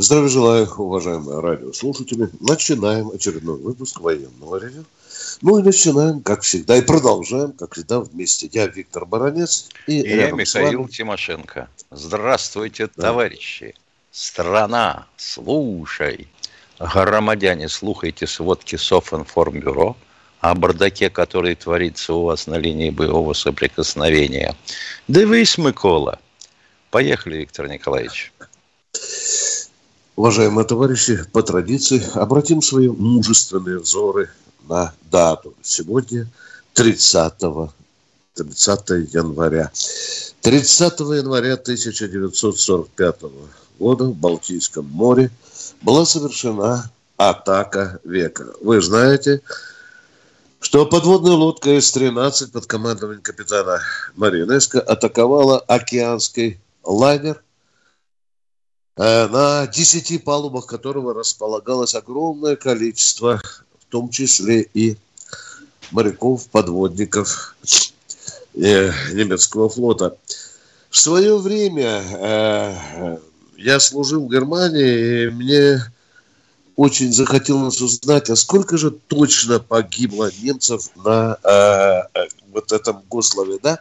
Здравия желаю, уважаемые радиослушатели. Начинаем очередной выпуск военного ревю. Ну и начинаем, как всегда, и продолжаем, как всегда, вместе. Я Виктор Баранец и, и я Михаил Тимошенко. Здравствуйте, да. товарищи. Страна, слушай. Громадяне, слухайте сводки Софинформбюро – о бардаке, который творится у вас на линии боевого соприкосновения. Дивись, Микола. Поехали, Виктор Николаевич. Уважаемые товарищи, по традиции обратим свои мужественные взоры на дату. Сегодня 30, 30 января. 30 января 1945 года в Балтийском море была совершена атака века. Вы знаете, что подводная лодка С-13 под командованием капитана Маринеско атаковала океанский лайнер, на десяти палубах которого располагалось огромное количество, в том числе и моряков, подводников э, немецкого флота. В свое время э, я служил в Германии, и мне очень захотелось узнать, а сколько же точно погибло немцев на э, э, вот этом Гослове, да?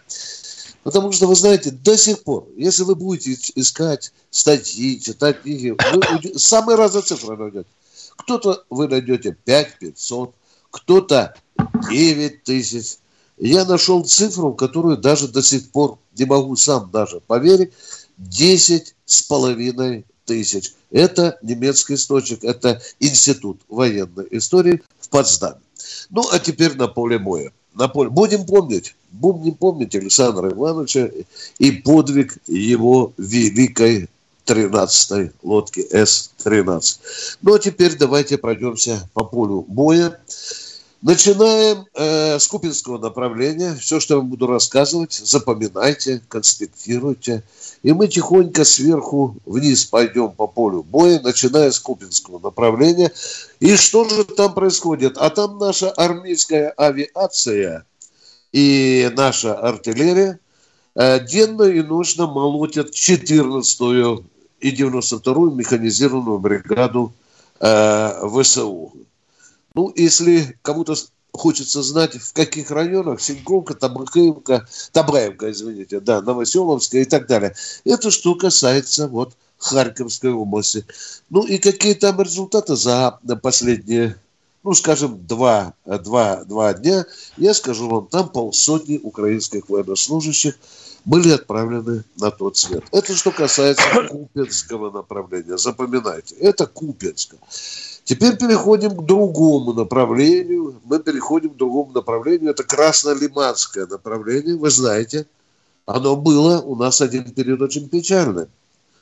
Потому что, вы знаете, до сих пор, если вы будете искать статьи, читать книги, вы самые разные цифры найдете. Кто-то вы найдете 5 500, кто-то 9 тысяч. Я нашел цифру, которую даже до сих пор не могу сам даже поверить. 10 с половиной тысяч. Это немецкий источник, это Институт военной истории в Потсдаме. Ну, а теперь на поле боя. На поле. Будем помнить, будем помнить Александра Ивановича и подвиг его великой 13-й лодки С-13. Ну, а теперь давайте пройдемся по полю боя. Начинаем э, с Купинского направления. Все, что я вам буду рассказывать, запоминайте, конспектируйте. И мы тихонько сверху вниз пойдем по полю боя, начиная с Купинского направления. И что же там происходит? А там наша армейская авиация и наша артиллерия э, денно и ночно молотят 14-ю и 92-ю механизированную бригаду э, ВСУ. Ну, если кому-то хочется знать, в каких районах, Синьковка, Табакаевка, Табаевка, извините, да, Новоселовская и так далее. Это что касается вот Харьковской области. Ну и какие там результаты за последние, ну, скажем, два, два, два дня, я скажу вам, там полсотни украинских военнослужащих были отправлены на тот свет. Это что касается Купенского направления. Запоминайте, это Купенска. Теперь переходим к другому направлению. Мы переходим к другому направлению. Это краснолиманское направление. Вы знаете, оно было у нас один период очень печальный.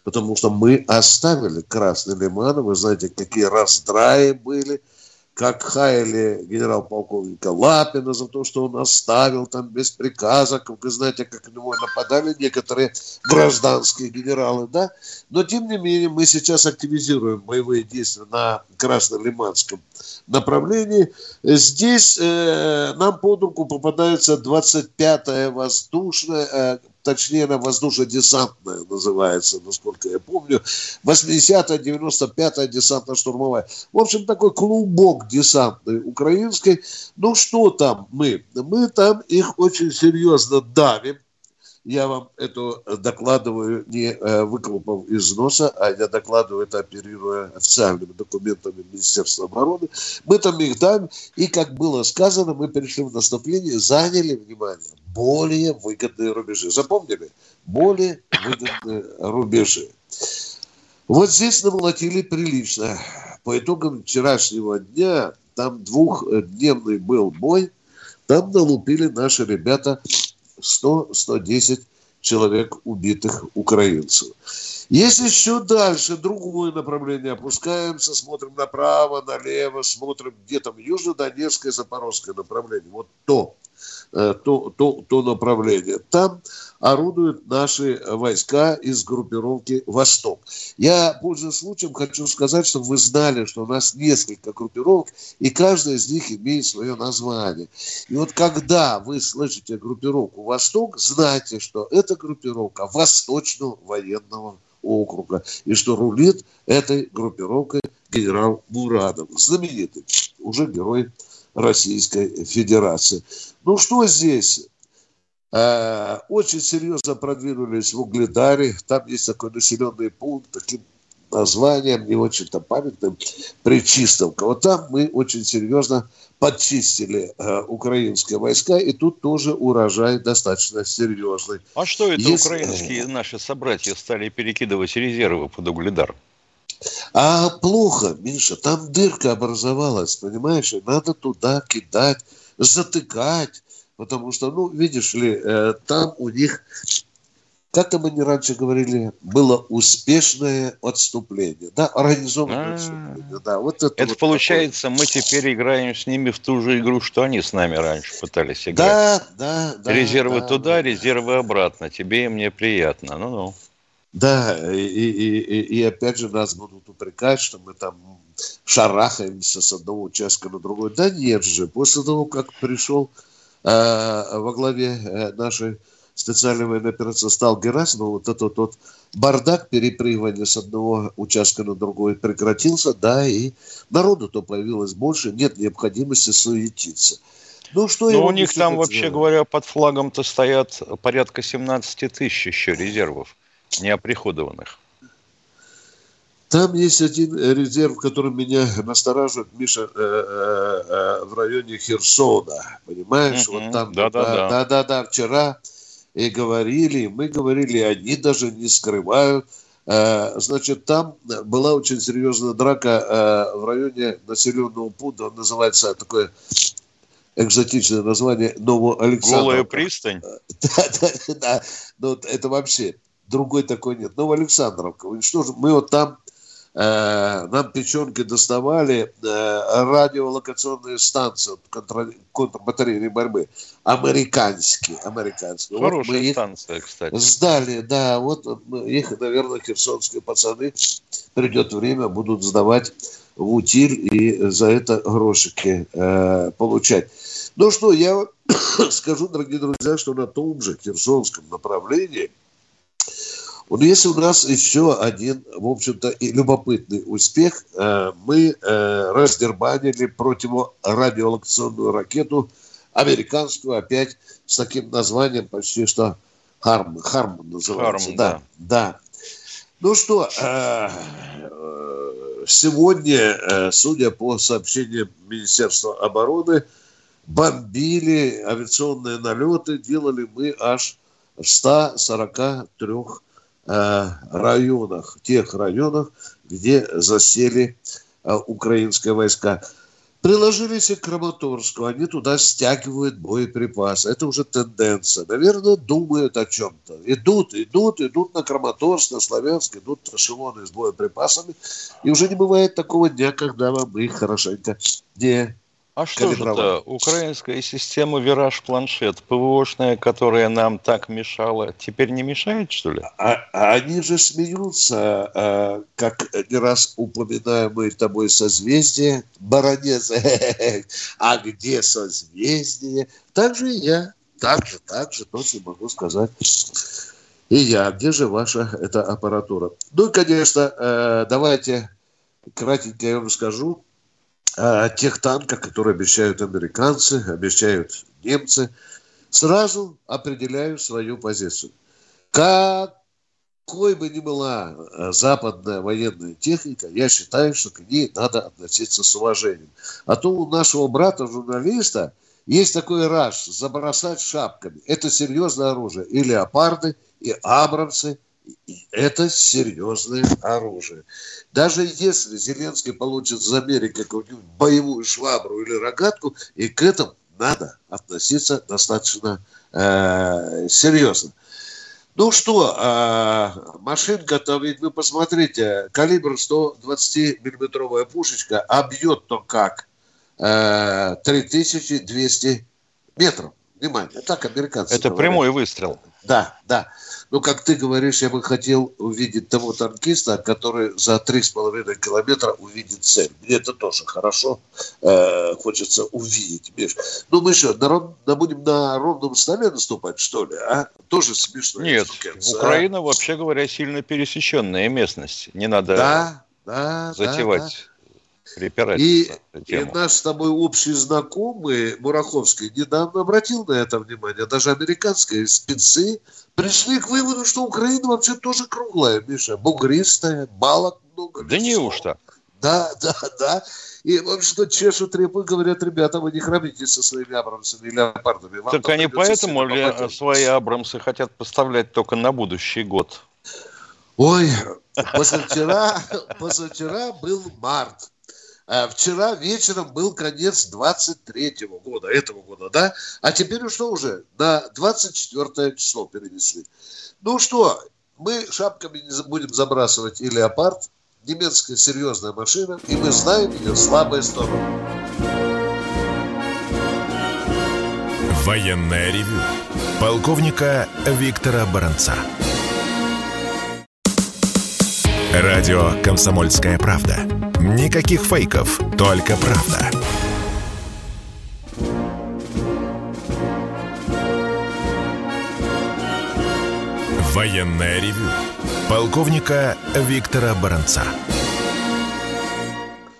Потому что мы оставили Красный Лиман. Вы знаете, какие раздраи были – как хаяли генерал-полковника Лапина за то, что он оставил там без приказа, как вы знаете, как на него нападали некоторые гражданские генералы, да. Но, тем не менее, мы сейчас активизируем боевые действия на Краснолиманском направлении. Здесь э, нам под руку попадается 25-я воздушная, э, точнее, она воздушно-десантная называется, насколько я помню. 80-я, 95-я десантно-штурмовая. В общем, такой клубок десантный украинской. Ну, что там мы? Мы там их очень серьезно давим я вам это докладываю не э, выколупав из носа, а я докладываю это, оперируя официальными документами Министерства обороны. Мы там их даем, и, как было сказано, мы перешли в наступление, заняли, внимание, более выгодные рубежи. Запомнили? Более выгодные рубежи. Вот здесь намолотили прилично. По итогам вчерашнего дня, там двухдневный был бой, там налупили наши ребята 100-110 человек убитых украинцев. Если еще дальше другое направление опускаемся, смотрим направо, налево, смотрим где там южно-донецкое, запорожское направление, вот то, то, то, то направление. Там орудуют наши войска из группировки «Восток». Я, пользуясь случаем, хочу сказать, чтобы вы знали, что у нас несколько группировок, и каждая из них имеет свое название. И вот когда вы слышите группировку «Восток», знайте, что это группировка Восточного военного округа, и что рулит этой группировкой генерал Мурадов, знаменитый, уже герой Российской Федерации. Ну что здесь? Э, очень серьезно продвинулись в Угледаре. Там есть такой населенный пункт, таким названием, не очень-то памятным, Причистовка. Вот там мы очень серьезно подчистили э, украинские войска, и тут тоже урожай достаточно серьезный. А что это Есть... украинские наши собратья стали перекидывать резервы под Угледар? А плохо, Миша, там дырка образовалась, понимаешь, и надо туда кидать, затыкать, потому что, ну, видишь ли, э, там у них как там они раньше говорили, было успешное отступление, да, организованное а. отступление, да. Вот это это вот получается, такое. мы теперь играем с ними в ту же игру, что они с нами раньше пытались играть. Да, да, да. Резервы да, туда, да. резервы обратно. Тебе и мне приятно, ну-ну. Да, и, и, и, и опять же нас будут упрекать, что мы там шарахаемся с одного участка на другой. Да нет же, после того, как пришел э, во главе э, нашей специальной военной операции стал Герасимов, вот этот вот бардак перепрыгивания с одного участка на другой прекратился, да, и народу-то появилось больше, нет необходимости суетиться. Ну, что Но у них там, вообще говоря, под флагом-то стоят порядка 17 тысяч еще резервов неоприходованных. Там есть один резерв, который меня настораживает, Миша, э, э, э, в районе Херсона. Понимаешь? Вот там. Да, да, да. Да, да, да. Вчера и говорили, мы говорили, они даже не скрывают. Э, значит, там была очень серьезная драка э, в районе населенного пункта, он называется такое экзотичное название Новоалександровка. Голая пристань? Да, да, да. Но это вообще другой такой нет. Новоалександровка. Мы вот там Э, нам печенки доставали э, радиолокационные станции контр... контрбатарейной борьбы. Американские. американские. Хорошая вот станция, кстати. Сдали, да. Вот их, наверное, херсонские пацаны придет время, будут сдавать в утиль и за это грошики э, получать. Ну что, я скажу, дорогие друзья, что на том же Херсонском направлении – вот если у нас еще один, в общем-то, и любопытный успех, э, мы э, раздербанили противорадиолокационную ракету американскую, опять с таким названием почти что Харм, Харм называется. Харм, да, да. Ну что, э, сегодня, судя по сообщениям Министерства обороны, бомбили авиационные налеты, делали мы аж в 143 Э, районах, тех районах, где засели э, украинские войска. Приложились и к Краматорску, они туда стягивают боеприпасы. Это уже тенденция. Наверное, думают о чем-то. Идут, идут, идут на Краматорск, на Славянск, идут эшелоны с боеприпасами. И уже не бывает такого дня, когда вам их хорошенько не а что же это? Украинская система «Вираж Планшет», ПВОшная, которая нам так мешала, теперь не мешает, что ли? А, а они же смеются, а, как не раз упоминаемые тобой созвездие, баронец. А где созвездие? Так же и я. Так же, так же, точно могу сказать. И я. Где же ваша эта аппаратура? Ну, конечно, э, давайте кратенько я вам скажу о тех танках, которые обещают американцы, обещают немцы, сразу определяю свою позицию. Какой бы ни была э, западная военная техника, я считаю, что к ней надо относиться с уважением. А то у нашего брата-журналиста есть такой раш – забросать шапками. Это серьезное оружие. И леопарды, и абрамсы – это серьезное оружие. Даже если Зеленский получит из Америки какую-нибудь боевую швабру или рогатку, и к этому надо относиться достаточно э, серьезно. Ну что, а, машинка-то, ведь вы посмотрите, калибр 120-миллиметровая пушечка, а бьет-то как? А, 3200 метров. Внимание, так американцы Это говорят. прямой выстрел. Да, да. Ну, как ты говоришь, я бы хотел увидеть того танкиста, который за три с половиной километра увидит цель. Мне это тоже хорошо э, хочется увидеть, Миш. Ну, мы что, на, ров... на будем на ровном столе наступать, что ли, а? Тоже смешно. Нет, Украина, а? вообще говоря, сильно пересеченная местность. Не надо да, да, затевать. Да, да. И, и наш с тобой общий знакомый Мураховский недавно обратил на это внимание. Даже американские спецы пришли к выводу, что Украина вообще тоже круглая, Миша, бугристая, мало много. Да неужто? Да, да, да. И вот что чешут репы, говорят, ребята, вы не храбритесь со своими абрамсами и леопардами. Вам так они поэтому ли свои абрамсы хотят поставлять только на будущий год? Ой, позавчера, позавчера был март. А вчера вечером был конец 23-го года, этого года, да? А теперь что уже? На 24 число перенесли. Ну что, мы шапками не будем забрасывать и леопард, немецкая серьезная машина, и мы знаем ее слабые стороны. Военная ревю. Полковника Виктора Баранца. Радио «Комсомольская правда». Никаких фейков, только правда. Военная ревю. Полковника Виктора Баранца.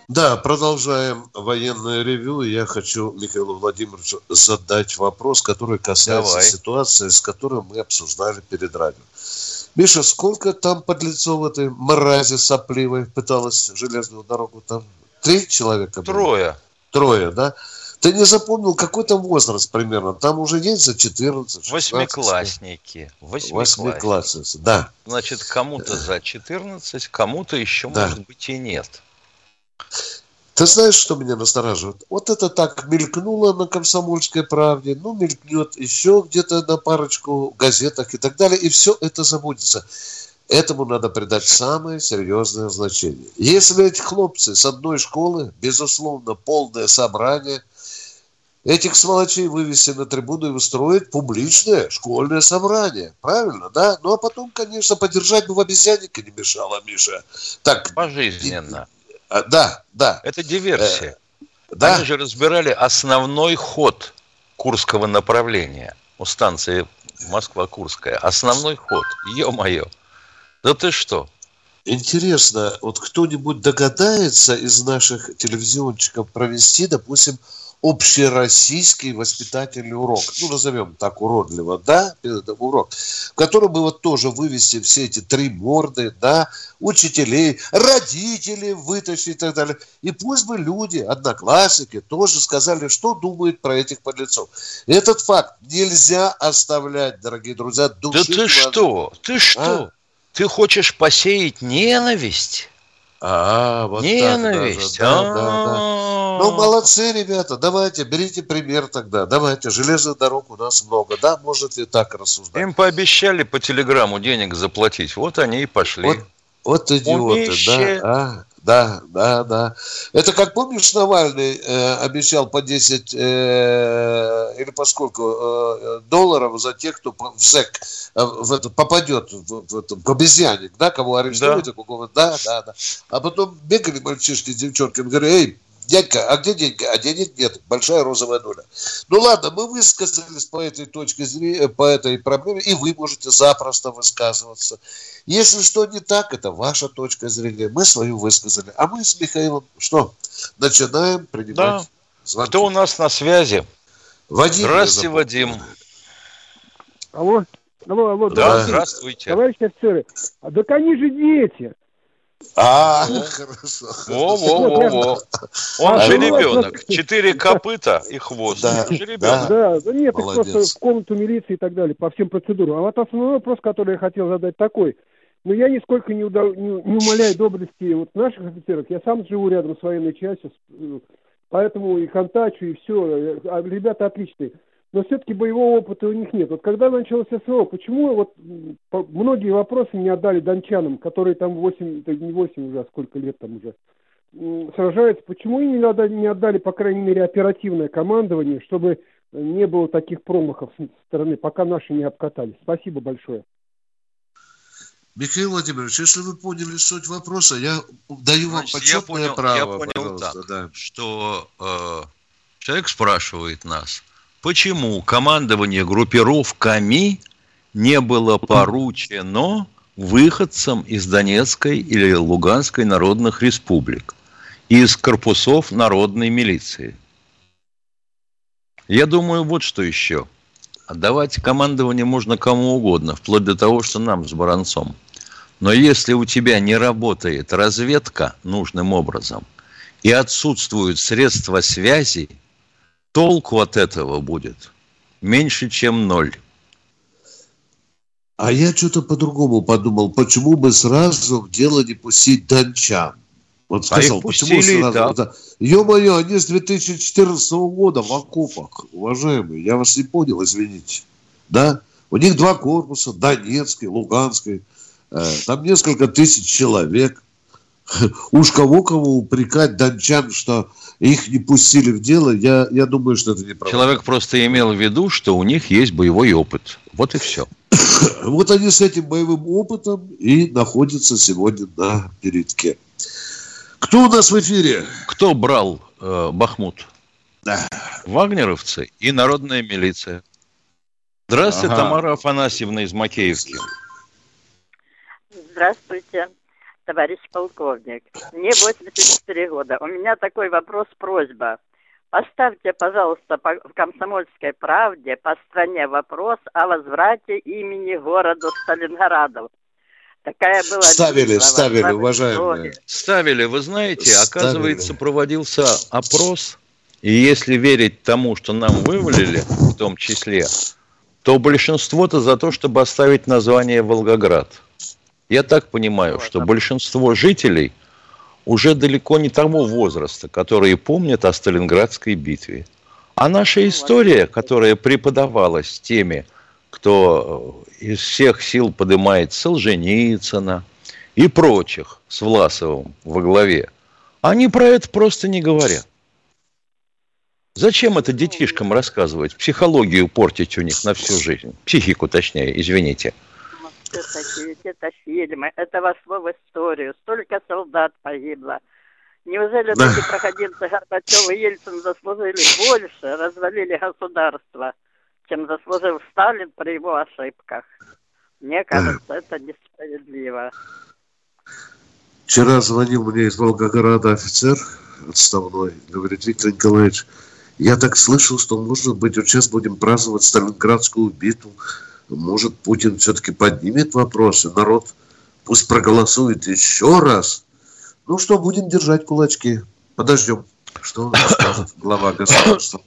Да, продолжаем военное ревю. Я хочу Михаилу Владимировичу задать вопрос, который касается Давай. ситуации, с которой мы обсуждали перед радио. Миша, сколько там подлецов этой мрази сопливой пыталась железную дорогу там? Три человека? Было? Трое. Трое, да? Ты не запомнил, какой там возраст примерно? Там уже есть за 14 16 Восьмиклассники. Восьмиклассницы, да. Значит, кому-то за 14, кому-то еще, да. может быть, и нет. Ты знаешь, что меня настораживает? Вот это так мелькнуло на «Комсомольской правде», ну, мелькнет еще где-то на парочку газетах и так далее, и все это забудется. Этому надо придать самое серьезное значение. Если эти хлопцы с одной школы, безусловно, полное собрание, этих сволочей вывести на трибуну и устроить публичное школьное собрание. Правильно, да? Ну, а потом, конечно, поддержать бы в обезьяннике не мешало, Миша. Так, Пожизненно. А, да, да. Это диверсия. Э, да. Они же разбирали основной ход Курского направления у станции Москва-Курская. Основной ход. Ё-моё. Да ты что? Интересно, вот кто-нибудь догадается из наших телевизионщиков провести, допустим, общероссийский воспитательный урок, ну, назовем так уродливо, да, урок, в котором бы вот тоже вывести все эти три морды, да, учителей, родителей вытащить и так далее. И пусть бы люди, одноклассники, тоже сказали, что думают про этих подлецов. Этот факт нельзя оставлять, дорогие друзья. Да ты что? Ты что? А? Ты хочешь посеять ненависть? А, вот Ненависть. Так даже. Да, да, да. Ну, молодцы, ребята. Давайте, берите пример тогда. Давайте, железных дорог у нас много. Да, можете так рассуждать. Им пообещали по телеграмму денег заплатить. Вот они и пошли. Вот, вот идиоты, Умеще... да. А, да, да, да. Это как помнишь, Навальный э, обещал по 10 э, или по сколько э, долларов за тех, кто в ЗЭК э, в это, попадет в, в, в, в обезьянник, да, кого арестуют, да. какого да, да, да. А потом бегали мальчишки, девчонки, говорю, эй, Дядька, а где деньги? А денег нет. Большая розовая нуля. Ну ладно, мы высказались по этой точке зрения, по этой проблеме, и вы можете запросто высказываться. Если что не так, это ваша точка зрения. Мы свою высказали. А мы с Михаилом что? Начинаем принимать да. звонки. Кто у нас на связи? Вадим. Здравствуйте, Вадим. Алло. Алло, алло. Да, здравствуйте. Товарищи офицеры, а так они же дети. А, хорошо. Во-во-во-во. Он а, же ребенок. Четыре копыта и хвост. Да, да, да, да нет, просто в комнату милиции и так далее, по всем процедурам. А вот основной вопрос, который я хотел задать такой. Ну, я нисколько не, удав... не, не умоляю доблести вот наших офицеров. Я сам живу рядом с военной частью, поэтому и контачу, и все. А ребята отличные. Но все-таки боевого опыта у них нет. Вот когда началось СВО, почему вот многие вопросы не отдали дончанам, которые там 8, это не 8 уже, а сколько лет там уже, сражаются, почему им не отдали, не отдали, по крайней мере, оперативное командование, чтобы не было таких промахов с стороны, пока наши не обкатались. Спасибо большое. Михаил Владимирович, если вы поняли суть вопроса, я даю вам Значит, почетное я понял, право. Я понял так, да. что э, человек спрашивает нас, почему командование группировками не было поручено выходцам из Донецкой или Луганской народных республик, из корпусов народной милиции. Я думаю, вот что еще. Отдавать командование можно кому угодно, вплоть до того, что нам с Баранцом – но если у тебя не работает разведка нужным образом и отсутствуют средства связи, толку от этого будет меньше, чем ноль. А я что-то по-другому подумал, почему бы сразу в дело не пустить дончан? Вот а сказал, а почему сразу? Да. Ё-моё, они с 2014 года в окопах, уважаемые, я вас не понял, извините. Да? У них два корпуса, Донецкий, Луганский. Э, там несколько тысяч человек. Уж кого-кого упрекать дончан, что их не пустили в дело, я, я думаю, что это неправда. Человек просто имел в виду, что у них есть боевой опыт. Вот и все. Вот они с этим боевым опытом и находятся сегодня на передке. Кто у нас в эфире? Кто брал э, Бахмут? Да. Вагнеровцы и народная милиция. Здравствуйте, ага. Тамара Афанасьевна из Макеевки. Здравствуйте, товарищ полковник. Мне 84 года. У меня такой вопрос, просьба. Поставьте, пожалуйста, в «Комсомольской правде» по стране вопрос о возврате имени города Сталинградов. Такая была ставили, битва, ставили, уважаемые. Ставили, вы знаете, ставили. оказывается, проводился опрос, и если верить тому, что нам вывалили, в том числе, то большинство-то за то, чтобы оставить название Волгоград. Я так понимаю, что большинство жителей уже далеко не того возраста, которые помнят о Сталинградской битве. А наша история, которая преподавалась теми, кто э, из всех сил поднимает Солженицына и прочих с Власовым во главе, они про это просто не говорят. Зачем это ну, детишкам рассказывать? Психологию портить у них на всю жизнь. Психику, точнее, извините это, это фильмы, это вошло в историю. Столько солдат погибло. Неужели да. эти проходимцы Горбачев и Ельцин заслужили больше, развалили государство, чем заслужил Сталин при его ошибках? Мне кажется, это несправедливо. Вчера звонил мне из Волгограда офицер отставной, говорит, Виктор Николаевич, я так слышал, что, может быть, вот сейчас будем праздновать Сталинградскую битву может, Путин все-таки поднимет вопросы, народ пусть проголосует еще раз. Ну что, будем держать кулачки. Подождем, что скажет глава государства.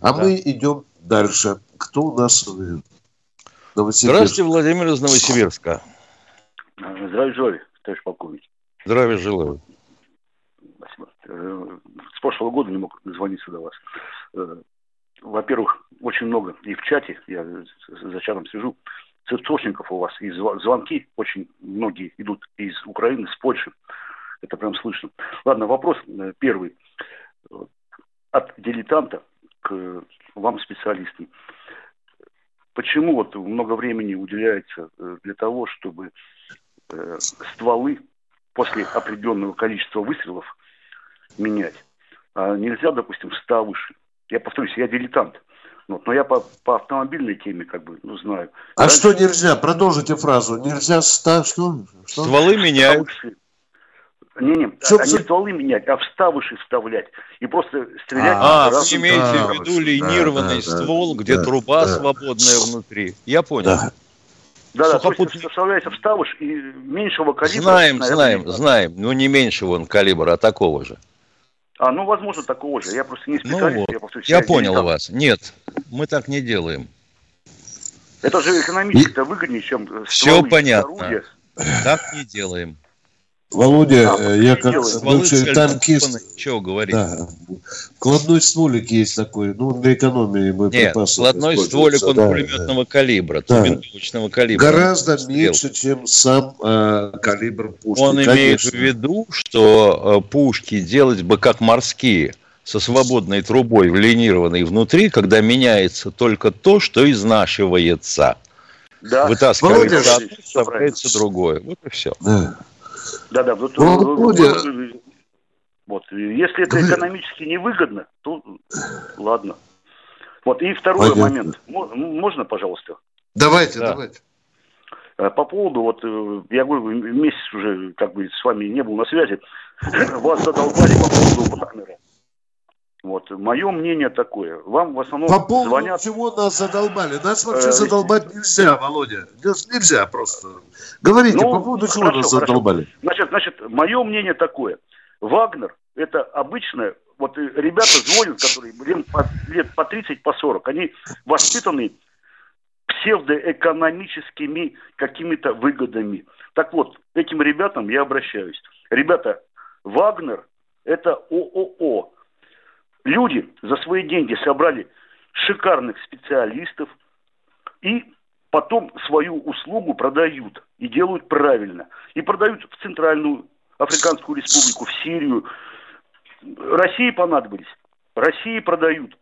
А да. мы идем дальше. Кто у нас? Здравствуйте, Владимир из Новосибирска. Здравия желаю, товарищ полковник. Здравия желаю. Спасибо. Э, с прошлого года не мог звониться до вас. Во-первых, очень много и в чате, я за чатом сижу, цирцошников у вас, и звонки очень многие идут из Украины, с Польши. Это прям слышно. Ладно, вопрос э, первый. От дилетанта к вам, специалистам. Почему вот много времени уделяется э, для того, чтобы э, стволы после определенного количества выстрелов менять? А нельзя, допустим, 100 выше я повторюсь, я дилетант. Вот, но я по, по автомобильной теме как бы, ну, знаю. А Раньше... что нельзя? Продолжите фразу. Нельзя ста... что? что? Стволы меняют. Не-не, что, они стволы менять, а вставыши вставлять. И просто стрелять. А, вы имеете в виду линированный да, ствол, да, где да, труба да. свободная внутри. Я понял. Да. Да, да, Сухопут... то есть вставляется вставыш и меньшего калибра. Знаем, наверное, знаем, знаем. Но не меньшего он калибра, а такого же. А, ну, возможно, такого же. Я просто не ну специалист. Ну вот. Я, повторюсь, я понял вас. Нет, мы так не делаем. Это же экономически-то выгоднее, чем Все понятно. Так не делаем. Володя, а, я как бывший танкист... Чего говорить? Да. Вкладной стволик есть такой, ну, для экономии боеприпасов. Нет, вкладной стволик, он да, пулеметного да. калибра, да. винтовочного калибра. Гораздо меньше, чем сам э, калибр пушки. Он Конечно. имеет в виду, что э, пушки делать бы как морские, со свободной трубой, влинированной внутри, когда меняется только то, что изнашивается. Да. Вытаскивается одно, вставляется другое. Вот и все. Да. Да, да. Вот, Володя... вот, если это экономически невыгодно, то ладно. Вот, и второй Понятно. момент. Можно, пожалуйста? Давайте, да. давайте. Э, по поводу, вот, э, я говорю, месяц уже, как бы, с вами не был на связи, вас задолбали по поводу Вагнера. Вот, мое мнение такое. Вам в основном По поводу звонят... чего нас задолбали? Нас вообще э, задолбать нельзя, Володя. Нельзя просто. Говорите, ну, по поводу чего хорошо, нас задолбали? Хорошо. Значит, значит, мое мнение такое. Вагнер – это обычное... Вот ребята звонят, которые лет по, лет по 30, по 40. Они воспитаны псевдоэкономическими какими-то выгодами. Так вот, этим ребятам я обращаюсь. Ребята, Вагнер – это ООО Люди за свои деньги собрали шикарных специалистов и потом свою услугу продают и делают правильно. И продают в Центральную Африканскую Республику, в Сирию. России понадобились. России продают.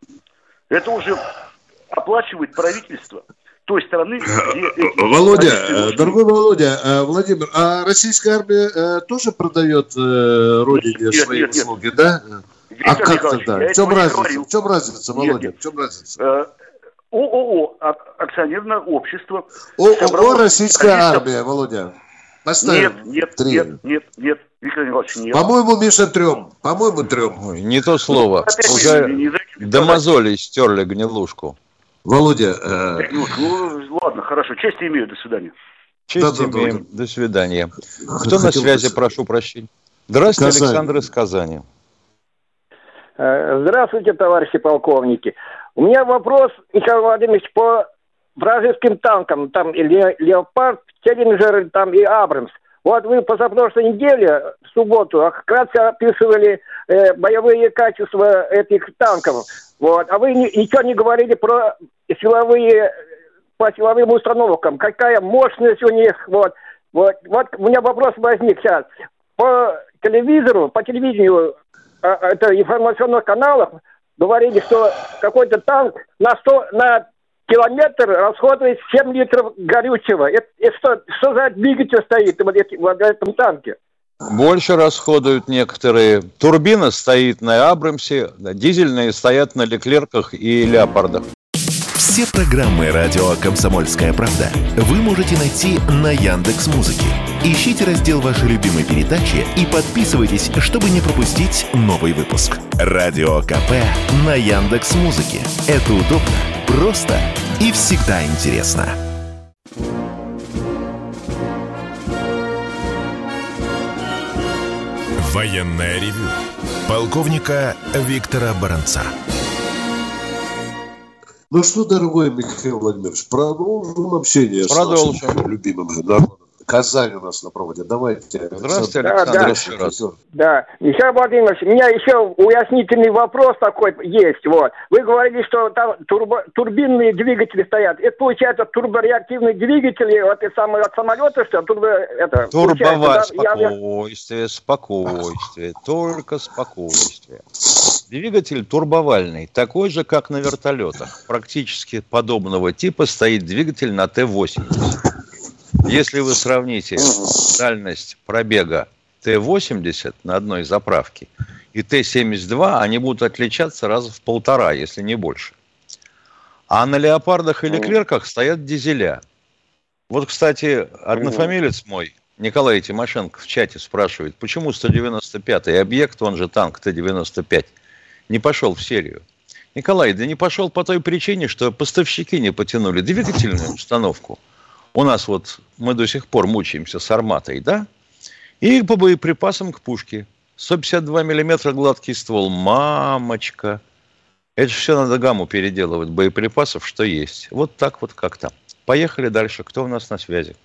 Это уже оплачивает правительство той страны, где эти Володя, э, дорогой Володя, э, Владимир, а российская армия э, тоже продает родине нет, свои нет, услуги, нет. да? А как тогда? В чем разница? В чем разница, Володя? В чем разница? ООО, акционерное общество. ООО «Российская армия», Володя. Поставим. Нет, нет, Три. нет, нет, нет, Виктор Николаевич, нет. По-моему, Миша, трем. По-моему, трем. Ой, не то слово. Опять Уже не, не, не до мозолей стерли гнилушку. Володя... Э... Ну, ну, ладно, хорошо. Честь имею. До свидания. Честь да, имеем. Да, да. До свидания. Кто Хотел на связи, бы... прошу прощения? Здравствуйте, Казань. Александр из Казани. Э, здравствуйте, товарищи полковники. У меня вопрос, Михаил Владимирович, по вражеским танкам. Там и Леопард, Челленджер, там и Абрамс. Вот вы позапрошлой неделе, в субботу, вкратце описывали э, боевые качества этих танков. Вот. А вы ни, ничего не говорили про силовые, по силовым установкам. Какая мощность у них. Вот. Вот, вот у меня вопрос возник сейчас. По телевизору, по телевидению это информационных каналах говорили, что какой-то танк на 100, на километр расходует 7 литров горючего. Это, это что, что за двигатель стоит в, этом танке? Больше расходуют некоторые. Турбина стоит на Абрамсе, дизельные стоят на Леклерках и Леопардах. Все программы радио Комсомольская правда вы можете найти на Яндекс Музыке. Ищите раздел вашей любимой передачи и подписывайтесь, чтобы не пропустить новый выпуск. Радио КП на Яндекс Музыке. Это удобно, просто и всегда интересно. Военная ревю. Полковника Виктора Баранца. Ну что, дорогой Михаил Владимирович, продолжим общение продолжим. с нашим любимым народом. Казань у нас на проводе. Давайте. Здравствуйте, Александр. Да, еще раз. Да. Михаил Владимирович, у меня еще уяснительный вопрос такой есть. Вот. Вы говорили, что там турбо, турбинные двигатели стоят. Это получается турбореактивные двигатели, вот и самые от самолета, что турбо, это, Турбовать спокойствие, я... спокойствие, только спокойствие. Двигатель турбовальный, такой же, как на вертолетах. Практически подобного типа стоит двигатель на Т-80. Если вы сравните дальность пробега Т-80 на одной заправке и Т-72, они будут отличаться раза в полтора, если не больше. А на леопардах или клерках стоят дизеля. Вот, кстати, однофамилец мой, Николай Тимошенко, в чате спрашивает, почему 195-й объект, он же танк Т-95, не пошел в серию. Николай, да не пошел по той причине, что поставщики не потянули двигательную установку – у нас вот мы до сих пор мучаемся с арматой, да? И по боеприпасам к пушке. 152 миллиметра гладкий ствол. Мамочка. Это все надо гамму переделывать боеприпасов, что есть. Вот так вот как-то. Поехали дальше. Кто у нас на связи?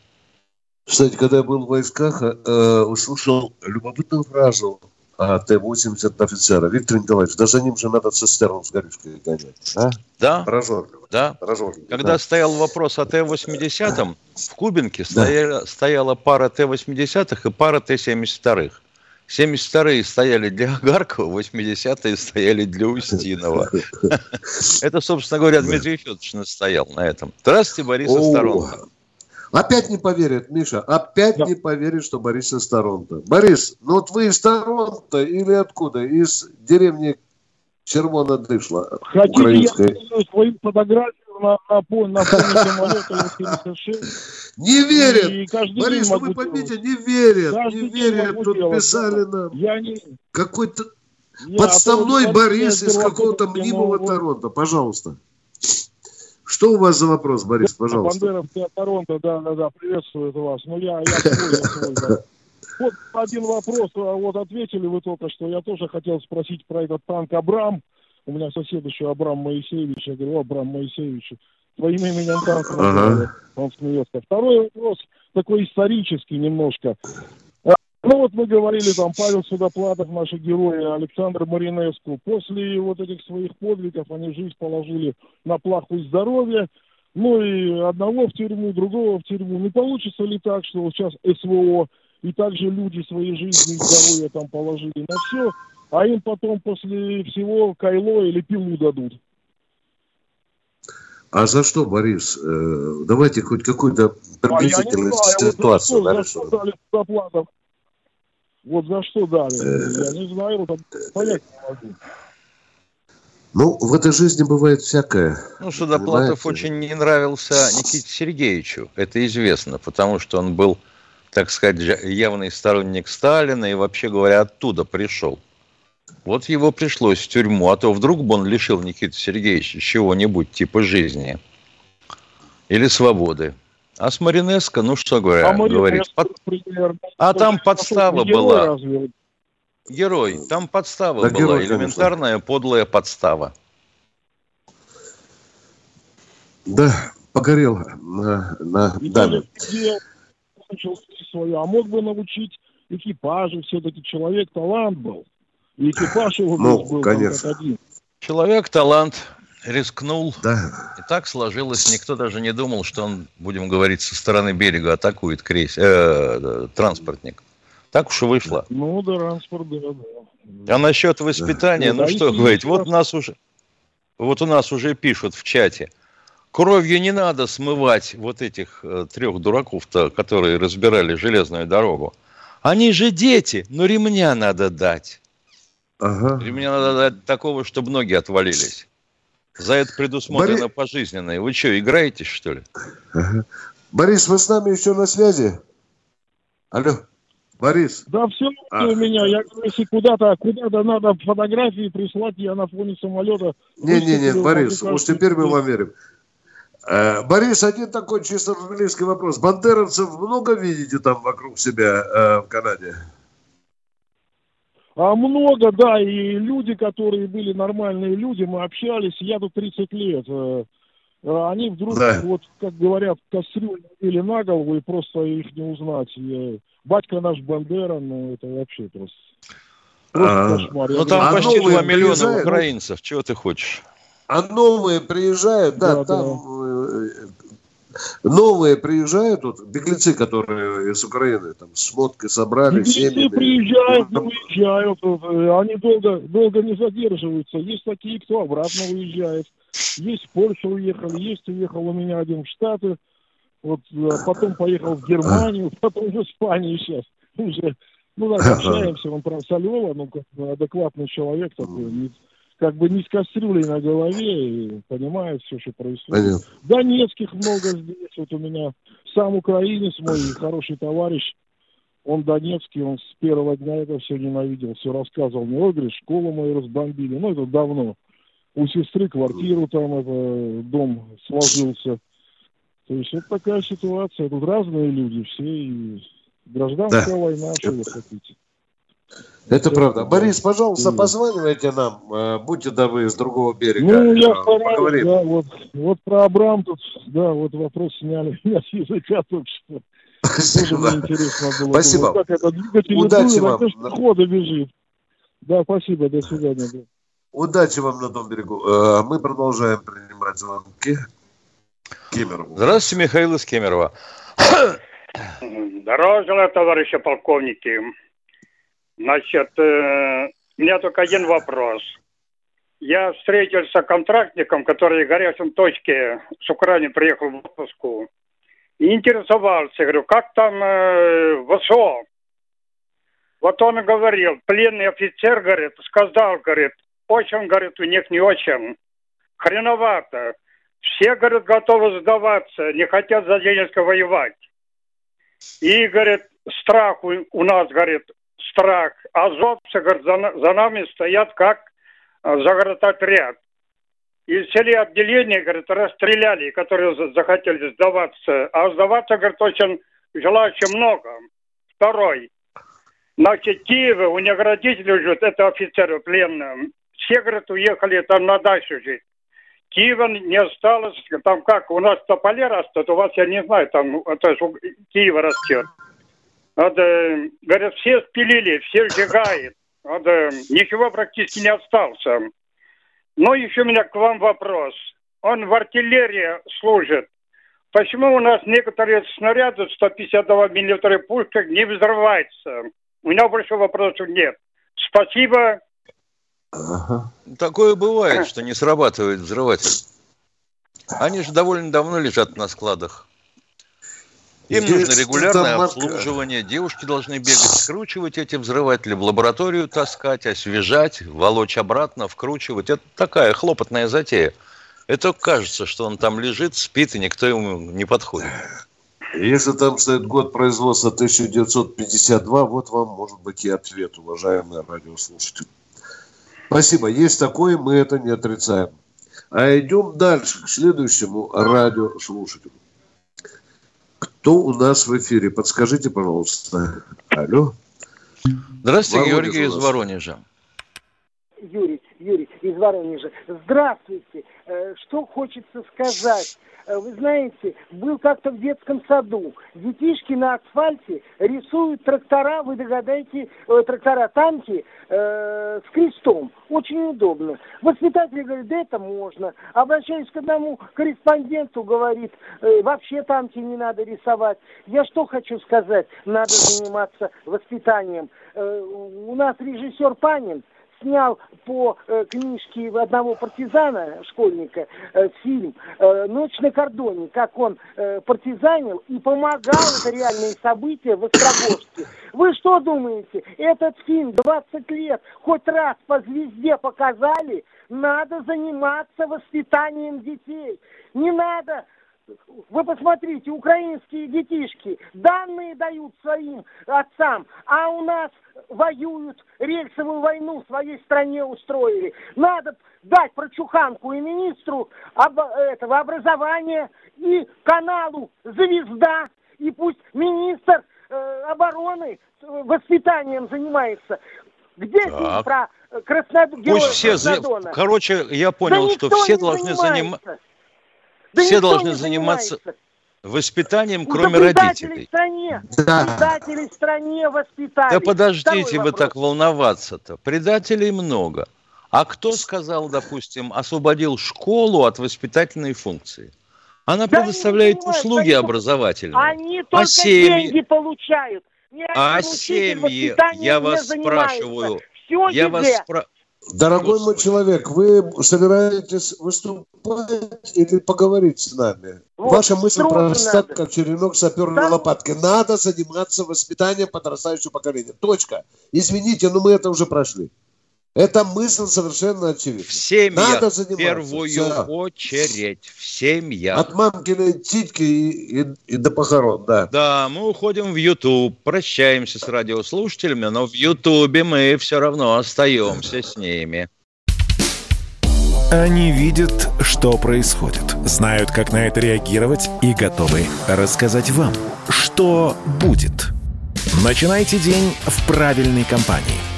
Кстати, когда я был в войсках, э, услышал любопытную фразу Т-80 офицера. Виктор Николаевич, да за ним же надо цистерну с горючкой гонять. А? Да. Прожорливо. Да. Прожорливо. Когда да. стоял вопрос о Т-80, в Кубинке да. стояла, стояла пара Т-80 и пара Т-72. 72-е стояли для Агаркова, 80-е стояли для Устинова. Это, собственно говоря, Дмитрий Федорович настоял на этом. Здравствуйте, Борис Осторонко. Опять не поверят, Миша, опять да. не поверят, что Борис из Торонто. Борис, ну вот вы из Торонто или откуда? Из деревни Червона дышла. Хотите, украинской. я свою фотографию на, на, на, на самолета 76 Не верят! Борис, вы поймите, не верят, каждый не верят. Тут делать, писали нам. Я не... Какой-то я, подставной Борис из какого-то мнимого Торонто. Пожалуйста. Что у вас за вопрос, Борис, пожалуйста? Бандеровская Торонто, да, да, да, приветствует вас. Ну, я, я свой, я свой, да. Вот один вопрос, а вот ответили вы только что. Я тоже хотел спросить про этот танк Абрам. У меня сосед еще Абрам Моисеевич. Я говорю, Абрам Моисеевич, твоим именем танк ага. Он смеется. Второй вопрос, такой исторический немножко. Ну вот мы говорили, там, Павел Судоплатов, наши герои, Александр Маринеску. После вот этих своих подвигов они жизнь положили на плаху здоровья. Ну и одного в тюрьму, другого в тюрьму. Не получится ли так, что вот сейчас СВО и также люди свои жизни и здоровье там положили на все, а им потом после всего кайло или пилу дадут? А за что, Борис? Э, давайте хоть какую-то приблизительную а ситуацию. Вот за что, за что дали Судоплатов? Вот за что дали? Я не знаю, вот понять не могу. Ну, в этой жизни бывает всякое. Ну, Судоплатов очень не нравился Никите Сергеевичу. Это известно, потому что он был, так сказать, явный сторонник Сталина и, вообще говоря, оттуда пришел. Вот его пришлось в тюрьму, а то вдруг бы он лишил Никиты Сергеевича чего-нибудь типа жизни или свободы. А с Маринеско, ну что говоря, а говорит, под... а там подстава была. Разве? Герой, там подстава да, была, герой, элементарная конечно. подлая подстава. Да, погорел на, на даме. А мог бы научить экипажи, все-таки человек талант был. И экипаж его ну, был конечно. один. Человек талант, рискнул. Да. И так сложилось, никто даже не думал, что он, будем говорить, со стороны берега атакует крейс, э, транспортник. Так уж и вышло. Ну, да, транспорт, да, да. А насчет воспитания, да. ну да, что говорить, вот у нас уже, вот у нас уже пишут в чате, кровью не надо смывать вот этих э, трех дураков-то, которые разбирали железную дорогу. Они же дети, но ремня надо дать. Ага. Ремня надо дать такого, чтобы ноги отвалились. За это предусмотрено Борис... пожизненное. Вы что, играете, что ли? Борис, вы с нами еще на связи? Алло, Борис. Да, все а. у меня. Я говорю, если куда-то куда-то надо фотографии прислать, я на фоне самолета... Не-не-не, Борис, уж теперь мы вам верим. Э, Борис, один такой чисто журналистский вопрос. Бандеровцев много видите там вокруг себя э, в Канаде? А много, да, и люди, которые были нормальные люди, мы общались, я тут 30 лет. Э, э, они вдруг, да. вот, как говорят, кастрюлю или на голову, и просто их не узнать. Я, батька наш Бандера, ну, это вообще просто... просто а, кошмар. Ну, там а почти 2 миллиона приезжают? украинцев, чего ты хочешь? А новые приезжают, да, да там да. Э, новые приезжают, вот, беглецы, которые из Украины, там, с шмоткой собрали, беглецы семьями. приезжают, там... уезжают, они долго, долго не задерживаются. Есть такие, кто обратно уезжает. Есть в Польшу уехали, есть уехал у меня один в Штаты, вот а потом поехал в Германию, потом в Испанию сейчас. Уже, ну да, общаемся, он прям Солева, ну, как адекватный человек такой, как бы не с кастрюлей на голове и понимает все, что происходит. Понятно. Донецких много здесь. Вот у меня сам украинец, мой хороший товарищ, он донецкий, он с первого дня это все ненавидел, все рассказывал мне. Ой, говорит, школу мою разбомбили. Ну, это давно. У сестры квартиру там, это, дом сложился. То есть вот такая ситуация. Тут разные люди, все и гражданская да. война, что вы хотите. Это правда. Борис, пожалуйста, позванивайте нам. Э, будьте добры с другого берега. Ну, я э, поговорим. Да, вот, вот про Абрам тут, да, вот вопрос сняли меня с языка только что. Спасибо. Спасибо. Вот как это Удачи вам. хода бежит. Да, спасибо, до свидания. да. Удачи вам на том берегу. Э, Мы продолжаем принимать звонки. Кемерову. Здравствуйте, Михаил из Кемерово. Здорово желаю, товарищи полковники. Значит, э, у меня только один вопрос. Я встретился с контрактником, который в горячем точке с Украины приехал в отпуску. И интересовался, говорю, как там э, ВСО? Вот он и говорил, пленный офицер, говорит, сказал, говорит, очень, говорит, у них не очень. Хреновато. Все, говорит, готовы сдаваться, не хотят за Ленинска воевать. И, говорит, страх у, у нас, говорит, страх. Азовцы, говорит, за, за нами стоят как э, заградотряд. И все отделения, говорит, расстреляли, которые за- захотели сдаваться. А сдаваться, говорит, очень желающих много. Второй. Значит, Киеве, у них родители живут, это офицеры пленные. Все, говорит, уехали там на дачу жить. Киева не осталось, там как, у нас тополе растут, у вас, я не знаю, там, это ж у Киева растет. Вот, э, говорят, все спилили, все сжигает. Вот, э, ничего практически не остался. Но еще у меня к вам вопрос. Он в артиллерии служит. Почему у нас некоторые снаряды 152 миллиметра пушка не взрываются? У меня больше вопросов нет. Спасибо. Ага. Такое бывает, что не срабатывает взрыватель. Они же довольно давно лежат на складах. Им Есть нужно регулярное там обслуживание. Девушки должны бегать, скручивать эти взрыватели, в лабораторию таскать, освежать, волочь обратно, вкручивать. Это такая хлопотная затея. Это кажется, что он там лежит, спит, и никто ему не подходит. Если там стоит год производства 1952, вот вам может быть и ответ, уважаемые радиослушатели. Спасибо. Есть такое, мы это не отрицаем. А идем дальше, к следующему радиослушателю. Кто у нас в эфире? Подскажите, пожалуйста. Алло. Здравствуйте, Воронеж Георгий из. Воронежа. Юрий, Юрий из Воронежа. Здравствуйте. Э, Что хочется сказать? Э, Вы знаете, был как-то в детском саду. Детишки на асфальте рисуют трактора, вы догадаете, э, трактора, танки э, с крестом. Очень удобно. Воспитатель говорит, да это можно. Обращаюсь к одному корреспонденту, говорит, «Э, вообще танки не надо рисовать. Я что хочу сказать? Надо заниматься воспитанием. Э, У нас режиссер Панин снял по э, книжке одного партизана, школьника, э, фильм э, «Ночь на кордоне», как он э, партизанил и помогал, это реальные события в Острогожске. Вы что думаете, этот фильм 20 лет хоть раз по звезде показали? Надо заниматься воспитанием детей. Не надо вы посмотрите, украинские детишки данные дают своим отцам, а у нас воюют, рельсовую войну в своей стране устроили. Надо дать прочуханку и министру об, этого образования, и каналу «Звезда», и пусть министр э, обороны э, воспитанием занимается. Где фильм Так. про э, Краснод... Пусть все... Краснодона? Короче, я Да понял, что никто все должны заниматься... Да все должны заниматься занимается. воспитанием, Ну, кроме родителей. в стране. Да. Предатели в стране воспитали. Да подождите вы так волноваться-то. Предателей много. А кто сказал, допустим, освободил школу от воспитательной функции? Она Да предоставляет понимают, услуги они- образовательные. Они только семьи? деньги получают. Ни А семьи, я вас занимается. спрашиваю, Все я вас спра- Дорогой мой человек, вы собираетесь выступать или поговорить с нами? Вот, Ваша мысль проста, надо. как черенок саперной Да. лопатки. Надо заниматься воспитанием подрастающего поколения. Точка. Извините, но мы это уже прошли. Эта мысль совершенно очевидна. в семьях Надо в заниматься. первую Всё. очередь. В семьях. От мамкиной титьки и, и- и до похорон, да. Да, мы уходим в YouTube, прощаемся с радиослушателями, но в Ютубе мы все равно остаемся с ними. Они видят, что происходит, знают, как на это реагировать и готовы рассказать вам, что будет. Начинайте день в правильной компании.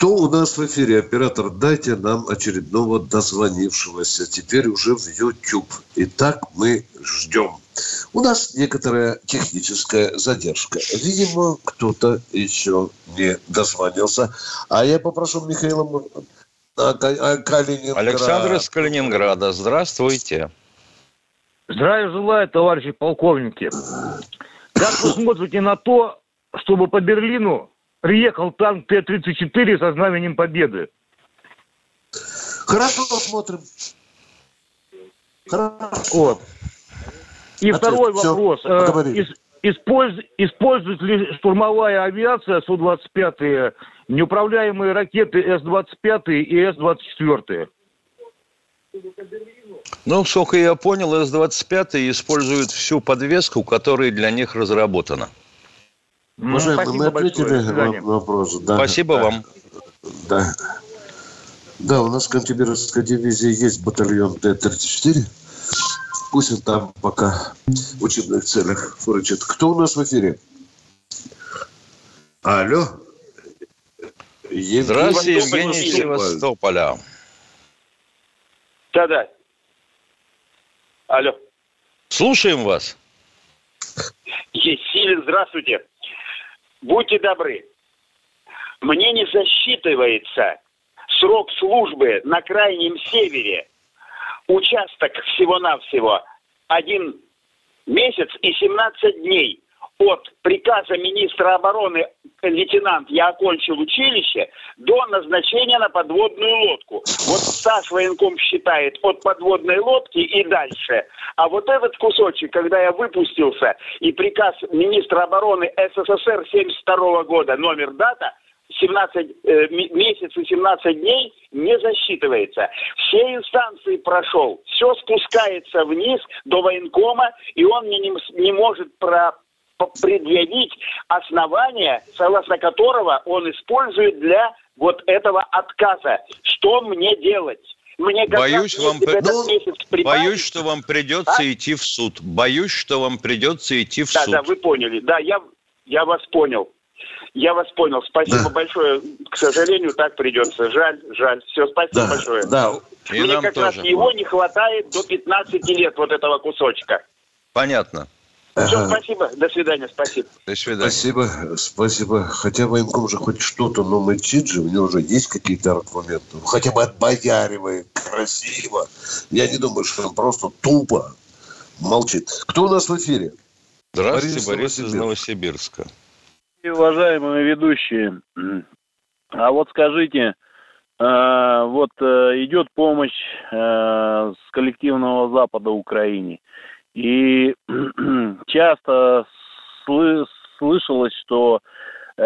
Кто у нас в эфире? Оператор, дайте нам очередного дозвонившегося. Теперь уже в YouTube. Итак, мы ждем. У нас некоторая техническая задержка. Видимо, кто-то еще не дозвонился. А я попрошу Михаила а, а, Калининграда. Александр из Калининграда. Здравствуйте. Здравия желаю, товарищи полковники. Как вы смотрите на то, чтобы по Берлину приехал танк Т-34 со знаменем Победы? Хорошо, смотрим. Хорошо. Вот. И Ответ. второй Все, вопрос. Э, использ, использует ли штурмовая авиация Су-25 неуправляемые ракеты С-25 и С-24? Ну, сколько я понял, С-25 используют всю подвеску, которая для них разработана. Ну, Уважаемый, мы ответили вопрос. Да. Спасибо да. вам. Да. Да, у нас в Кантемировской дивизии есть батальон Т-34. Пусть он там пока в учебных целях фурычит. Кто у нас в эфире? Алло. Евгений Здравствуйте, Евгений Севастополя. Да-да. Алло. Слушаем вас. Есилин, здравствуйте. Будьте добры. Мне не засчитывается срок службы на крайнем севере. Участок всего-навсего один месяц и 17 дней от приказа министра обороны лейтенант «Я окончил училище» до назначения на подводную лодку. Вот стаж военком считает от подводной лодки и дальше. А вот этот кусочек, когда я выпустился, и приказ министра обороны СССР 72 года, номер дата, 17 э, месяц и 17 дней не засчитывается. Все инстанции прошел, все спускается вниз до военкома, и он мне не, не может про, предъявить основания, согласно которого он использует для вот этого отказа. Что мне делать? Мне боюсь, вам ну, боюсь, что вам придется а? идти в суд. Боюсь, что вам придется идти в да, суд. Да, да, вы поняли. Да, я, я вас понял. Я вас понял. Спасибо да. большое. К сожалению, так придется. Жаль, жаль. Все, спасибо да, большое. Да. И Мне как тоже. раз его не хватает до 15 лет, вот этого кусочка. Понятно. Все, ага. спасибо. До свидания. Спасибо. До свидания. Спасибо. Спасибо. Хотя военком же хоть что-то, но мычит же, у него уже есть какие-то аргументы. Ну, хотя бы отбояривает красиво. Я не думаю, что он просто тупо молчит. Кто у нас в эфире? Здравствуйте, Борис, Борис из Новосибирска. Уважаемые ведущие, а вот скажите, э, вот э, идет помощь э, с коллективного Запада Украине. И часто сл- слышалось, что э,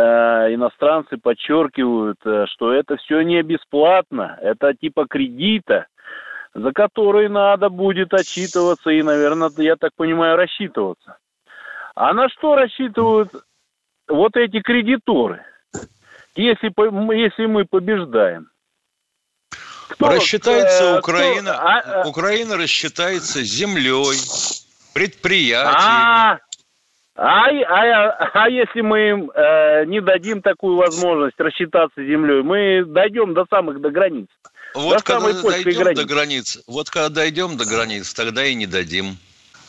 иностранцы подчеркивают, э, что это все не бесплатно, это типа кредита, за который надо будет отчитываться и, наверное, я так понимаю, рассчитываться. А на что рассчитывают вот эти кредиторы, если, если мы побеждаем? Кто, рассчитается э, Украина, кто, а, а, Украина рассчитается землей, предприятиями. А, а, а, а если мы им э, не дадим такую возможность рассчитаться землей, мы дойдем до самых до границ. Вот до когда дойдем границ. до границ, вот когда дойдем до границ, тогда и не дадим.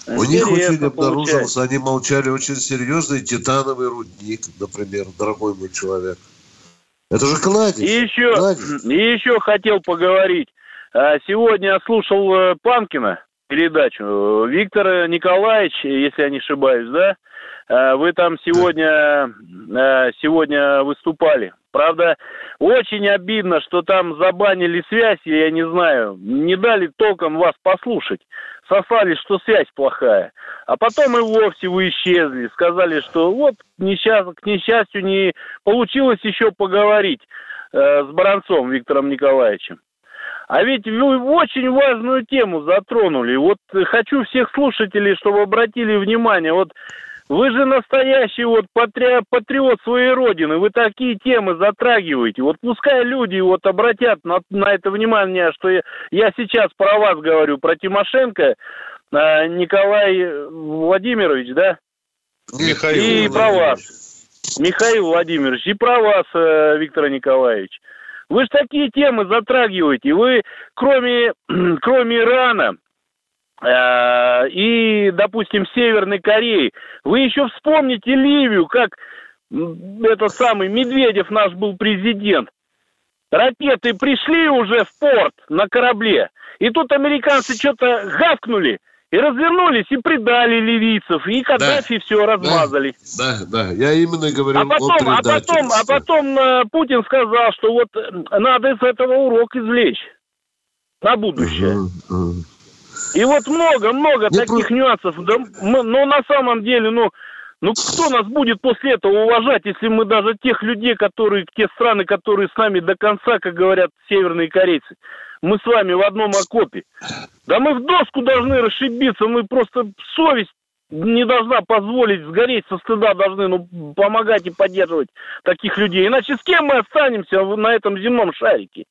У них очень обнаружился, они молчали очень серьезный титановый рудник, например, дорогой мой человек. Это же кладезь. И еще, кладезь. и еще хотел поговорить. А, сегодня я слушал э, Панкина передачу. Виктор Николаевич, если я не ошибаюсь, да? А, вы там сегодня, а, сегодня выступали. Правда, очень обидно, что там забанили связь, я не знаю, не дали толком вас послушать. Сосали, что связь плохая. А потом и вовсе вы исчезли. Сказали, что вот несчаст... к несчастью не получилось еще поговорить э, с Баранцом Виктором Николаевичем. А ведь вы очень важную тему затронули. Вот хочу всех слушателей, чтобы обратили внимание. Вот Вы же настоящий вот патри... патриот своей родины. Вы такие темы затрагиваете. Вот пускай люди вот обратят на, на это внимание, что я, я сейчас про вас говорю, про Тимошенко, э, Николай Владимирович, да? Михаил И про вас, Михаил Владимирович, и про вас, э, Виктор Николаевич. Вы же такие темы затрагиваете. Вы, кроме, кроме Ирана, и, допустим, Северной Кореи. Вы еще вспомните Ливию, как этот самый Медведев наш был президент. Ракеты пришли уже в порт на корабле, и тут американцы что-то гавкнули, и развернулись, и предали ливийцев, и Каддафи да, все размазали. Да, да, я именно говорил а потом, о а потом, а потом э, Путин сказал, что вот э, надо из этого урок извлечь на будущее. Угу, угу. И вот много-много таких просто... нюансов. Да, мы, но на самом деле, ну, ну кто нас будет после этого уважать, если мы даже тех людей, которые, те страны, которые с нами до конца, как говорят северные корейцы, мы с вами в одном окопе. Да мы в доску должны расшибиться, мы просто совесть не должна позволить сгореть со стыда, должны ну, помогать и поддерживать таких людей. Иначе с кем мы останемся на этом земном шарике?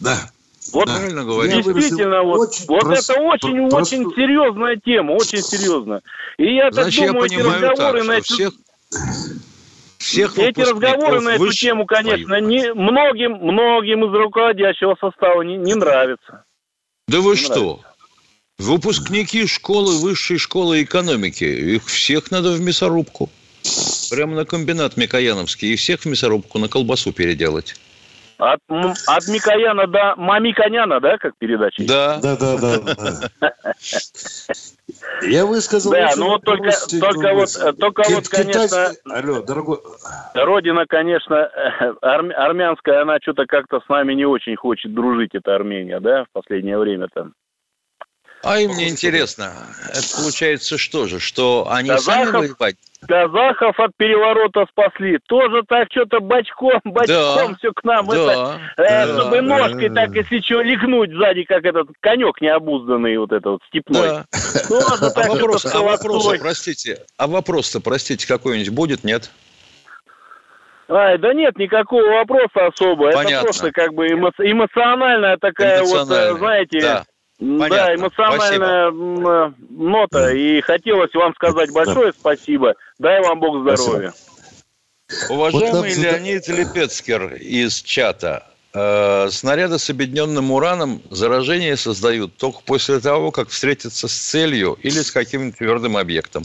Да, вот правильно говорите. Действительно, вот, очень вот прост, это очень, прост, очень серьезная тема, очень серьезная. И я так Значит, думаю, я эти разговоры так, на эту... всех, всех эти разговоры на эту тему, конечно, не, многим, многим из руководящего состава не, не нравятся. Да вы не что? Нравится. Выпускники школы, высшей школы экономики, их всех надо в мясорубку. Прямо на комбинат Микояновский. И всех в мясорубку на колбасу переделать. От, от Микояна до Мамиконяна, да, как передача? Да. Да, да, да. Я высказал... Да, ну вот только, только вот, только вот, конечно... Алло, дорогой... Родина, конечно, армянская, она что-то как-то с нами не очень хочет дружить, эта Армения, да, в последнее время там. А им не интересно. Это получается что же, что они Казахов, сами воевать? Казахов от переворота спасли. Тоже так что-то бочком, бочком да, все к нам. Да, это, да, э, чтобы да, ножкой да, так, если что, легнуть сзади, как этот конек необузданный, вот этот вот степной. Да. Тоже а, вопрос, а вопрос, простите, а вопрос-то, простите, какой-нибудь будет, нет? Ай, да нет никакого вопроса особо. Понятно. Это просто как бы эмоциональная такая вот, э, знаете, да. Понятно. Да, эмоциональная спасибо. нота. И хотелось вам сказать большое спасибо. Дай вам Бог здоровья. Спасибо. Уважаемый вот Леонид Лепецкер из чата. Э, снаряды с объединенным ураном заражение создают только после того, как встретятся с целью или с каким-нибудь твердым объектом.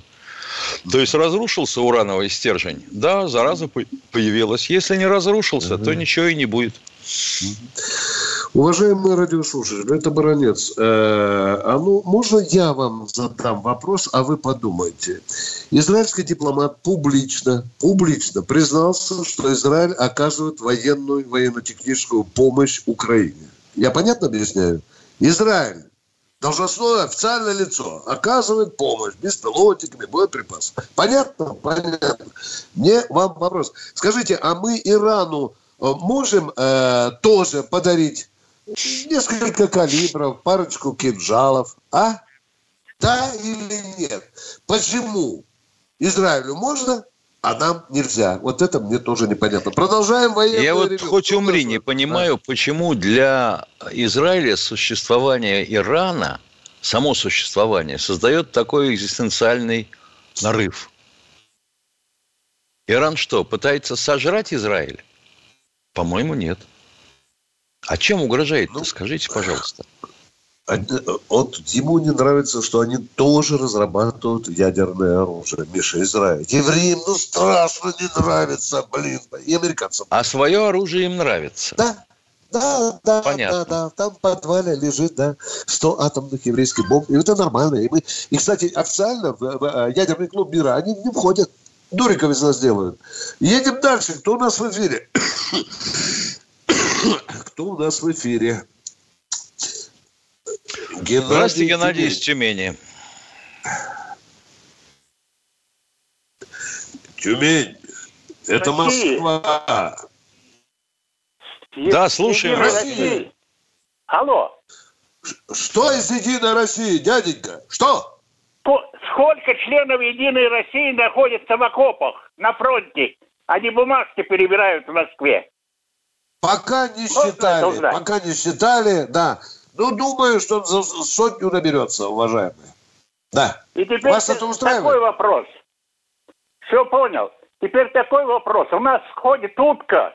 То есть разрушился урановый стержень, да, зараза появилась. Если не разрушился, то ничего и не будет. Уважаемые радиослушатели, это Баранец. Э, а ну, можно я вам задам вопрос, а вы подумайте. Израильский дипломат публично, публично признался, что Израиль оказывает военную, военно-техническую помощь Украине. Я понятно объясняю? Израиль должностное официальное лицо оказывает помощь беспилотниками, боеприпасами. Понятно? Понятно. Мне вам вопрос. Скажите, а мы Ирану э, можем э, тоже подарить несколько калибров, парочку кинжалов, а? Да или нет? Почему Израилю можно, а нам нельзя? Вот это мне тоже непонятно. Продолжаем военную Я вот ревю. хоть умри не понимаю, а? почему для Израиля существование Ирана, само существование, создает такой экзистенциальный нарыв. Иран что, пытается сожрать Израиль? По-моему, нет. А чем угрожает ну, скажите, пожалуйста. Вот ему не нравится, что они тоже разрабатывают ядерное оружие. Миша, Израиль. Евреям, ну, страшно не нравится, блин. И американцам. А свое оружие им нравится. Да, да, да, Понятно. да, да. Там в подвале лежит, да, 100 атомных еврейских бомб. И это нормально. И, мы, и кстати, официально в, в ядерный клуб мира они не входят. Дуриков из нас делают. Едем дальше. Кто у нас в эфире? Кто у нас в эфире? Геннадий Здравствуйте, Геннадий из Тюмени. Тюмень. Это Москва. Да, слушаем. Россия. Алло. Что из Единой России, дяденька? Что? сколько членов Единой России находится в окопах на фронте? Они бумажки перебирают в Москве. Пока не считали, пока не считали, да. Ну, думаю, что за сотню наберется, уважаемые. Да. И теперь Вас это устраивает? такой вопрос. Все понял. Теперь такой вопрос. У нас ходит утка.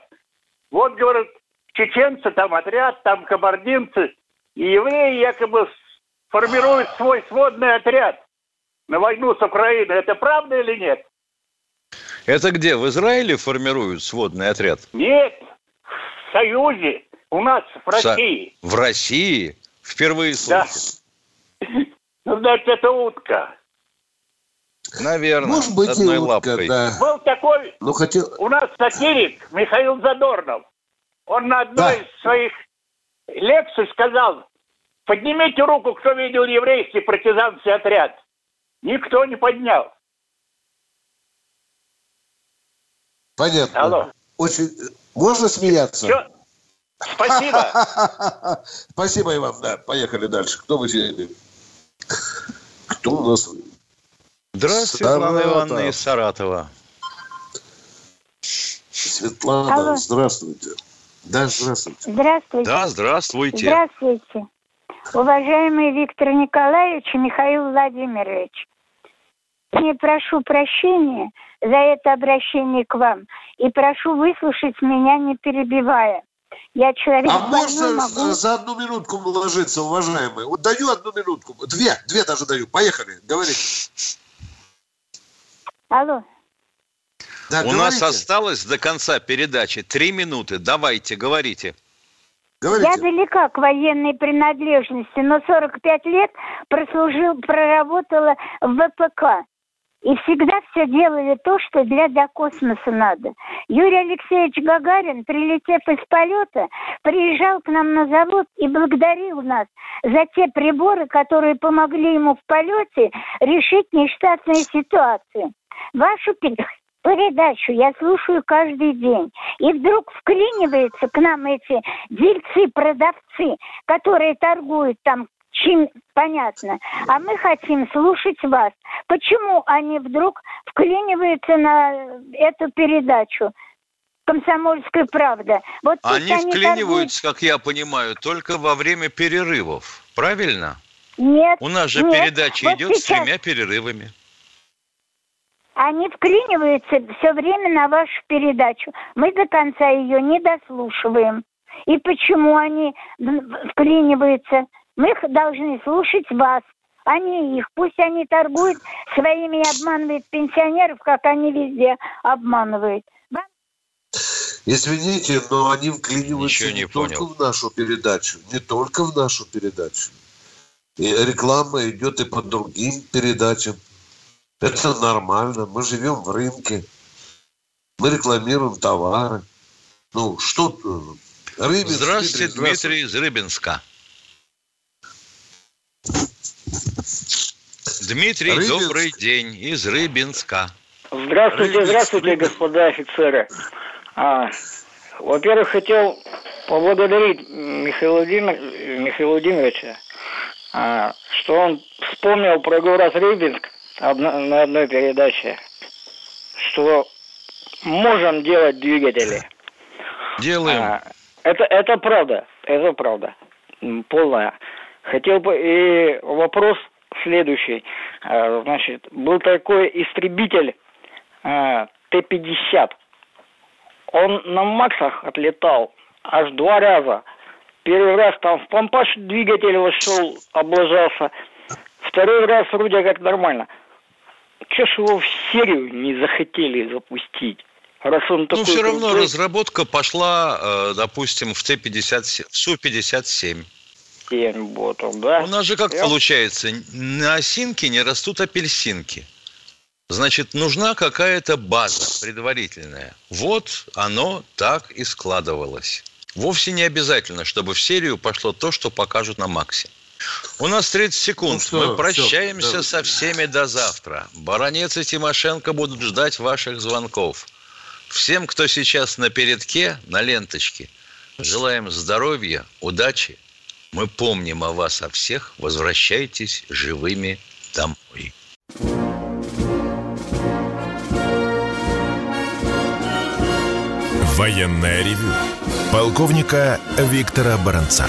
Вот, говорят, чеченцы, там отряд, там кабардинцы. И евреи якобы формируют свой сводный отряд на войну с Украиной. Это правда или нет? Это где? В Израиле формируют сводный отряд? Нет, Союзе. У нас в России. В России? Впервые слышу. Да. Ну, значит, это утка. Наверное, Может быть, одной и утка, лапкой. Да. Был такой ну, хотел... у нас сатирик Михаил Задорнов. Он на одной да. из своих лекций сказал, поднимите руку, кто видел еврейский партизанский отряд. Никто не поднял. Понятно. Алло. Очень... Можно смеяться? Все. Спасибо. Спасибо и вам, да. Поехали дальше. Кто вы эфире? Кто у нас? Здравствуйте, Светлана Ивановна из Саратова. Светлана, Алло. здравствуйте. Да, здравствуйте. Здравствуйте. Да, здравствуйте. Здравствуйте. Уважаемый Виктор Николаевич и Михаил Владимирович, я прошу прощения за это обращение к вам и прошу выслушать меня, не перебивая. Я человек а можно могу... за одну минутку уложиться, уважаемые? Вот даю одну минутку. Две, две даже даю. Поехали, говорите. Алло. Да, У говорите. нас осталось до конца передачи три минуты. Давайте, говорите. Говорите. Я далека к военной принадлежности, но 45 лет прослужил, проработала в ВПК. И всегда все делали то, что для до космоса надо. Юрий Алексеевич Гагарин, прилетев из полета, приезжал к нам на завод и благодарил нас за те приборы, которые помогли ему в полете решить нештатные ситуации. Вашу передачу я слушаю каждый день. И вдруг вклиниваются к нам эти дельцы-продавцы, которые торгуют там чем понятно. А мы хотим слушать вас. Почему они вдруг вклиниваются на эту передачу? Комсомольская правда. Вот они, они вклиниваются, торгуют... как я понимаю, только во время перерывов. Правильно? Нет. У нас же нет. передача вот идет сейчас... с тремя перерывами. Они вклиниваются все время на вашу передачу. Мы до конца ее не дослушиваем. И почему они вклиниваются? Мы должны слушать вас, а не их. Пусть они торгуют своими и обманывают пенсионеров, как они везде обманывают. Извините, но они вклиниваются не, не только понял. в нашу передачу, не только в нашу передачу. И реклама идет и по другим передачам. Это нормально. Мы живем в рынке. Мы рекламируем товары. Ну, что... Рыбинск, Здравствуйте, Дмитрий, Дмитрий из Рыбинска. Дмитрий, Рыбинск. добрый день из Рыбинска. Здравствуйте, Рыбинск. здравствуйте, господа офицеры. А, во-первых, хотел поблагодарить Михаила, Владимир, Михаила Владимировича, а, что он вспомнил про город Рыбинск на одной передаче, что можем делать двигатели. Делаем. А, это, это правда, это правда, полная. Хотел бы и вопрос следующий. А, значит, был такой истребитель а, Т-50. Он на Максах отлетал аж два раза. Первый раз там в помпаж двигатель вошел, облажался. Второй раз вроде как нормально. Че ж его в серию не захотели запустить? Раз он ну, все равно крутой... разработка пошла, э, допустим, в Т-57, в Су-57. 7 ботов, да? У нас же как Я... получается, на осинке не растут апельсинки. Значит, нужна какая-то база предварительная. Вот оно так и складывалось. Вовсе не обязательно, чтобы в серию пошло то, что покажут на Максе. У нас 30 секунд. Ну что, Мы прощаемся все, со всеми до завтра. Баронец и Тимошенко будут ждать ваших звонков. Всем, кто сейчас на передке, на ленточке, желаем здоровья, удачи мы помним о вас, о всех. Возвращайтесь живыми домой. Военная ревю. Полковника Виктора Баранца.